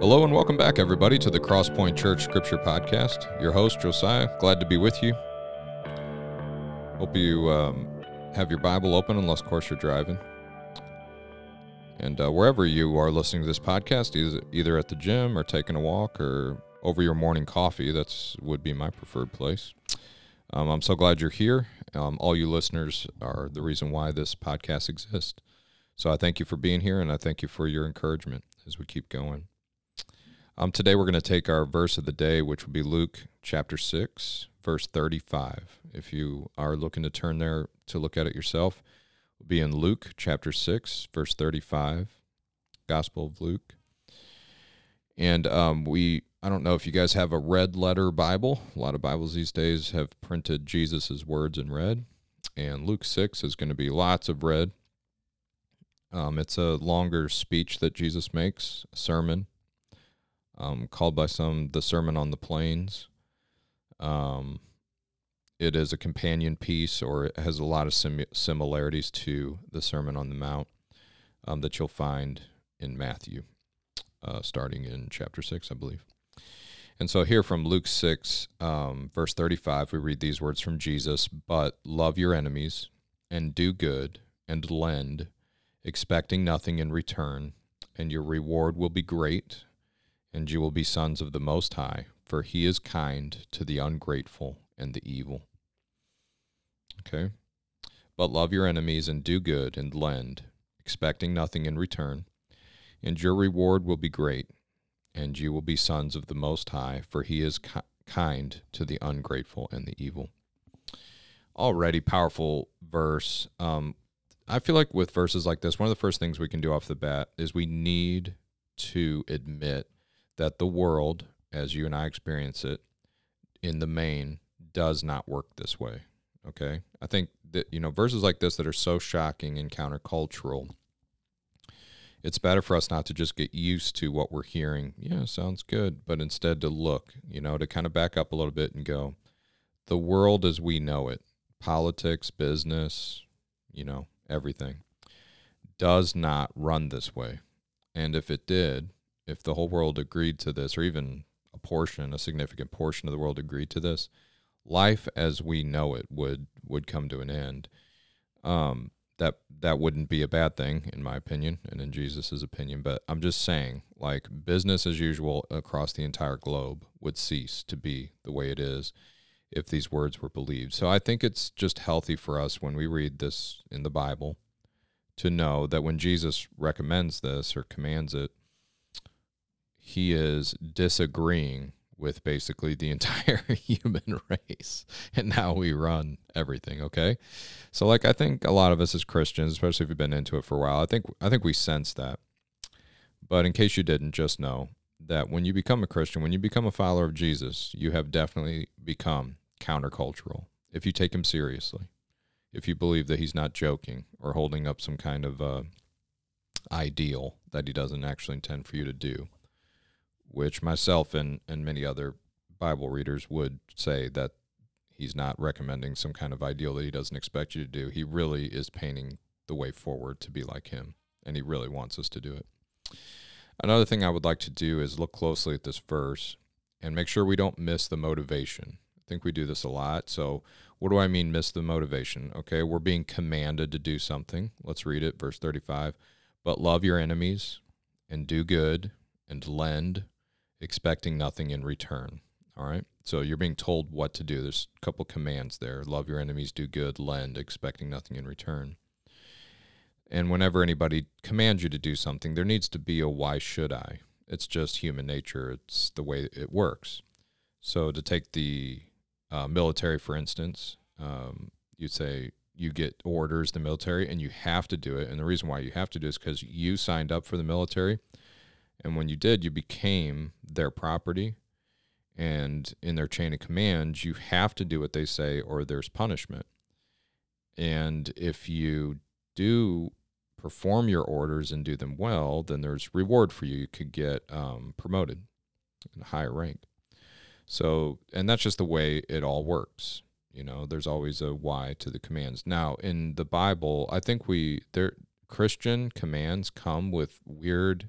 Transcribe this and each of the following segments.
Hello and welcome back, everybody, to the Crosspoint Church Scripture Podcast. Your host, Josiah, glad to be with you. Hope you um, have your Bible open, unless, of course, you're driving. And uh, wherever you are listening to this podcast, either, at the gym or taking a walk or over your morning coffee, that's would be my preferred place. Um, I'm so glad you're here. Um, all you listeners are the reason why this podcast exists. So I thank you for being here, and I thank you for your encouragement as we keep going. Um, today we're going to take our verse of the day, which would be Luke chapter 6, verse 35. If you are looking to turn there to look at it yourself, we'll be in Luke chapter 6, verse 35, Gospel of Luke. And um, we, I don't know if you guys have a red letter Bible. A lot of Bibles these days have printed Jesus' words in red. And Luke 6 is going to be lots of red. Um, it's a longer speech that Jesus makes, a sermon um, called by some the Sermon on the Plains. Um, it is a companion piece, or it has a lot of sim- similarities to the Sermon on the Mount um, that you'll find in Matthew, uh, starting in chapter 6, I believe. And so, here from Luke 6, um, verse 35, we read these words from Jesus But love your enemies, and do good, and lend, expecting nothing in return, and your reward will be great and you will be sons of the Most High, for he is kind to the ungrateful and the evil. Okay? But love your enemies and do good and lend, expecting nothing in return, and your reward will be great, and you will be sons of the Most High, for he is ki- kind to the ungrateful and the evil. Already powerful verse. Um, I feel like with verses like this, one of the first things we can do off the bat is we need to admit that the world, as you and I experience it, in the main, does not work this way. Okay. I think that, you know, verses like this that are so shocking and countercultural, it's better for us not to just get used to what we're hearing. Yeah, sounds good. But instead to look, you know, to kind of back up a little bit and go, the world as we know it, politics, business, you know, everything, does not run this way. And if it did, if the whole world agreed to this, or even a portion, a significant portion of the world agreed to this, life as we know it would would come to an end. Um, that that wouldn't be a bad thing, in my opinion, and in Jesus's opinion. But I'm just saying, like business as usual across the entire globe would cease to be the way it is if these words were believed. So I think it's just healthy for us when we read this in the Bible to know that when Jesus recommends this or commands it, he is disagreeing with basically the entire human race and how we run everything okay? So like i think a lot of us as christians especially if you've been into it for a while i think i think we sense that. But in case you didn't just know that when you become a christian when you become a follower of jesus you have definitely become countercultural if you take him seriously if you believe that he's not joking or holding up some kind of uh, ideal that he doesn't actually intend for you to do which myself and, and many other Bible readers would say that he's not recommending some kind of ideal that he doesn't expect you to do. He really is painting the way forward to be like him, and he really wants us to do it. Another thing I would like to do is look closely at this verse and make sure we don't miss the motivation. I think we do this a lot. So, what do I mean, miss the motivation? Okay, we're being commanded to do something. Let's read it, verse 35. But love your enemies and do good and lend expecting nothing in return. All right. So you're being told what to do. There's a couple commands there love your enemies, do good, lend, expecting nothing in return. And whenever anybody commands you to do something, there needs to be a why should I? It's just human nature, it's the way it works. So to take the uh, military, for instance, um, you'd say you get orders, the military, and you have to do it. And the reason why you have to do it is because you signed up for the military and when you did, you became their property. And in their chain of command, you have to do what they say or there's punishment. And if you do perform your orders and do them well, then there's reward for you. You could get um, promoted in a higher rank. So, and that's just the way it all works. You know, there's always a why to the commands. Now, in the Bible, I think we there Christian commands come with weird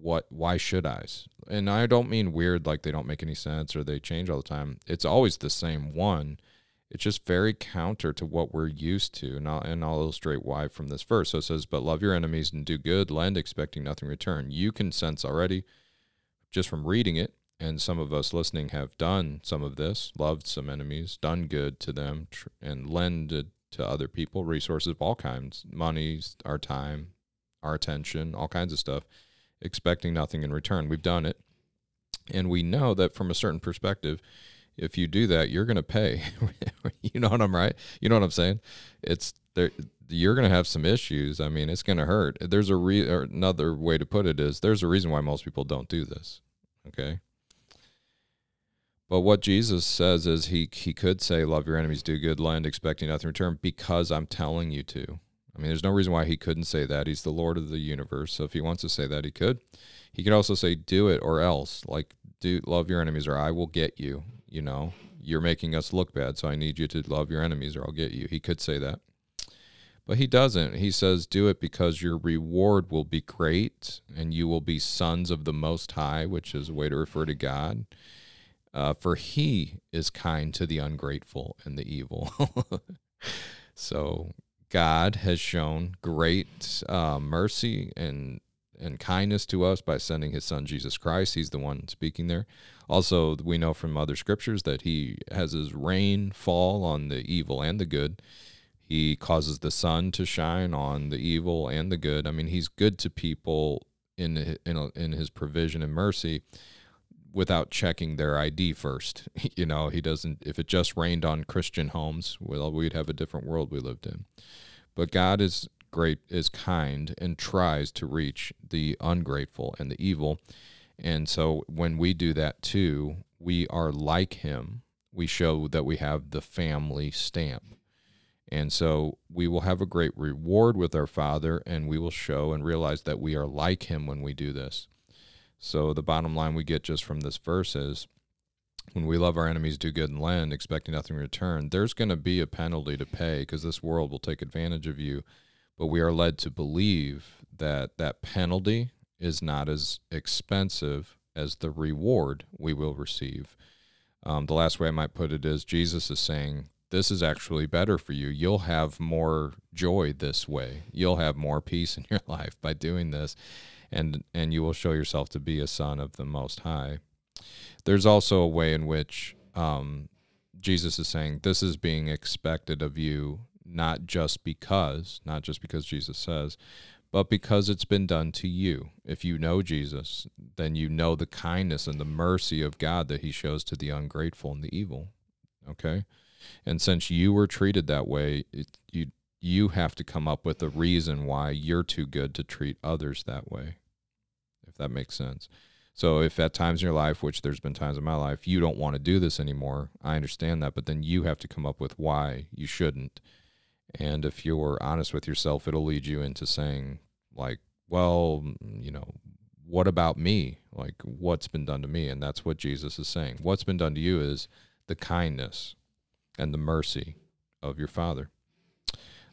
what why should I? And I don't mean weird like they don't make any sense or they change all the time. It's always the same one. It's just very counter to what we're used to. And I'll, and I'll illustrate why from this verse. So it says, But love your enemies and do good, lend expecting nothing in return. You can sense already, just from reading it, and some of us listening have done some of this, loved some enemies, done good to them, tr- and lended to other people resources of all kinds money, our time, our attention, all kinds of stuff, expecting nothing in return. We've done it. And we know that from a certain perspective, if you do that, you're going to pay. you know what I'm right? You know what I'm saying? It's there. You're going to have some issues. I mean, it's going to hurt. There's a re. Another way to put it is there's a reason why most people don't do this. Okay. But what Jesus says is he he could say, "Love your enemies, do good, lend, expecting nothing in return," because I'm telling you to. I mean, there's no reason why he couldn't say that. He's the Lord of the universe, so if he wants to say that, he could. He could also say, "Do it or else." Like, do love your enemies, or I will get you. You know, you're making us look bad, so I need you to love your enemies, or I'll get you. He could say that, but he doesn't. He says, "Do it because your reward will be great, and you will be sons of the Most High," which is a way to refer to God uh, for he is kind to the ungrateful and the evil. so God has shown great uh, mercy and and kindness to us by sending his son Jesus Christ. He's the one speaking there. Also, we know from other scriptures that he has his rain fall on the evil and the good. He causes the sun to shine on the evil and the good. I mean, he's good to people in in in his provision and mercy without checking their ID first. you know, he doesn't, if it just rained on Christian homes, well, we'd have a different world we lived in. But God is great, is kind, and tries to reach the ungrateful and the evil. And so when we do that too, we are like him. We show that we have the family stamp. And so we will have a great reward with our Father, and we will show and realize that we are like him when we do this. So the bottom line we get just from this verse is when we love our enemies, do good and lend, expecting nothing in return, there's going to be a penalty to pay because this world will take advantage of you. But we are led to believe that that penalty is not as expensive as the reward we will receive. Um, the last way I might put it is Jesus is saying, This is actually better for you. You'll have more joy this way. You'll have more peace in your life by doing this and and you will show yourself to be a son of the Most High. There's also a way in which um, Jesus is saying this is being expected of you, not just because, not just because Jesus says, but because it's been done to you. If you know Jesus, then you know the kindness and the mercy of God that He shows to the ungrateful and the evil. Okay, and since you were treated that way, it, you you have to come up with a reason why you're too good to treat others that way that makes sense. So if at times in your life, which there's been times in my life, you don't want to do this anymore, I understand that, but then you have to come up with why you shouldn't. And if you're honest with yourself, it'll lead you into saying like, well, mm, you know, what about me? Like what's been done to me? And that's what Jesus is saying. What's been done to you is the kindness and the mercy of your Father.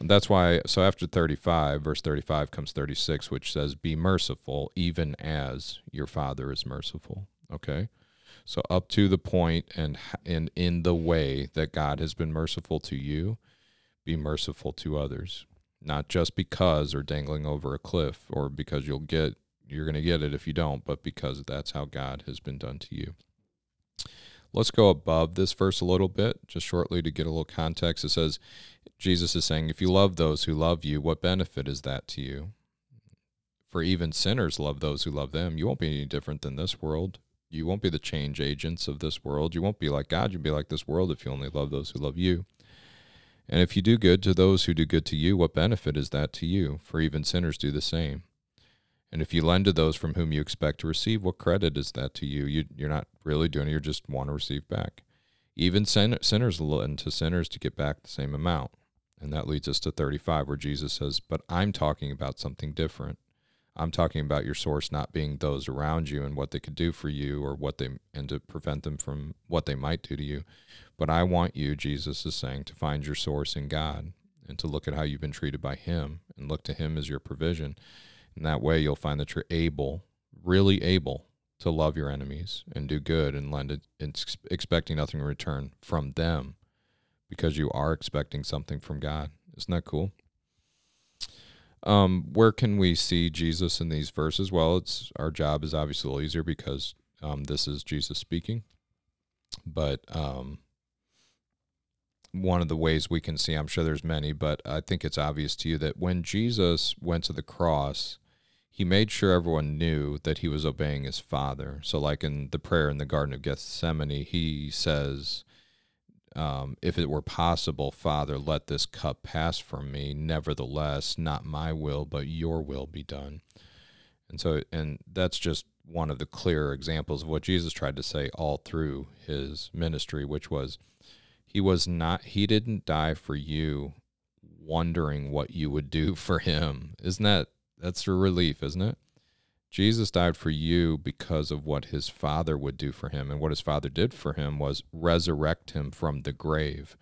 That's why, so after 35, verse 35 comes 36, which says, Be merciful, even as your Father is merciful. Okay? So up to the point and, and in the way that God has been merciful to you, be merciful to others. Not just because or dangling over a cliff or because you'll get, you're going to get it if you don't, but because that's how God has been done to you. Let's go above this verse a little bit, just shortly to get a little context. It says, Jesus is saying, If you love those who love you, what benefit is that to you? For even sinners love those who love them. You won't be any different than this world. You won't be the change agents of this world. You won't be like God. You'll be like this world if you only love those who love you. And if you do good to those who do good to you, what benefit is that to you? For even sinners do the same. And if you lend to those from whom you expect to receive, what credit is that to you? you you're not really doing it, you just want to receive back. Even sin- sinners lend to sinners to get back the same amount. And that leads us to 35, where Jesus says, But I'm talking about something different. I'm talking about your source not being those around you and what they could do for you or what they, and to prevent them from what they might do to you. But I want you, Jesus is saying, to find your source in God and to look at how you've been treated by Him and look to Him as your provision. In that way, you'll find that you're able, really able to love your enemies and do good and lend it, expecting nothing in return from them because you are expecting something from God. Isn't that cool? Um, where can we see Jesus in these verses? Well, it's our job is obviously a little easier because um, this is Jesus speaking. But um, one of the ways we can see, I'm sure there's many, but I think it's obvious to you that when Jesus went to the cross, he made sure everyone knew that he was obeying his Father. So, like in the prayer in the Garden of Gethsemane, he says, um, if it were possible, Father, let this cup pass from me. Nevertheless, not my will, but your will be done. And so, and that's just one of the clear examples of what Jesus tried to say all through his ministry, which was, he was not, he didn't die for you wondering what you would do for him. Isn't that, that's a relief, isn't it? Jesus died for you because of what his father would do for him. And what his father did for him was resurrect him from the grave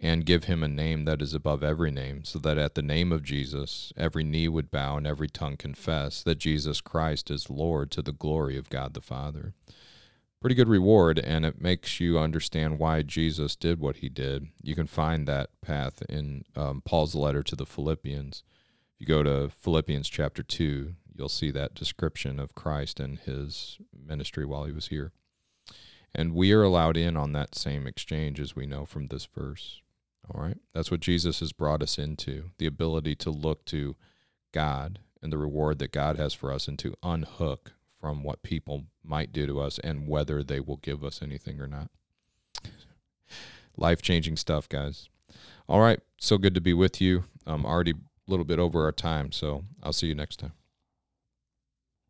and give him a name that is above every name, so that at the name of Jesus, every knee would bow and every tongue confess that Jesus Christ is Lord to the glory of God the Father. Pretty good reward, and it makes you understand why Jesus did what he did. You can find that path in um, Paul's letter to the Philippians. If you go to Philippians chapter 2, you'll see that description of Christ and his ministry while he was here. And we are allowed in on that same exchange as we know from this verse. All right? That's what Jesus has brought us into the ability to look to God and the reward that God has for us and to unhook from what people might do to us and whether they will give us anything or not. Life changing stuff, guys. All right. So good to be with you. I'm already little bit over our time, so I'll see you next time.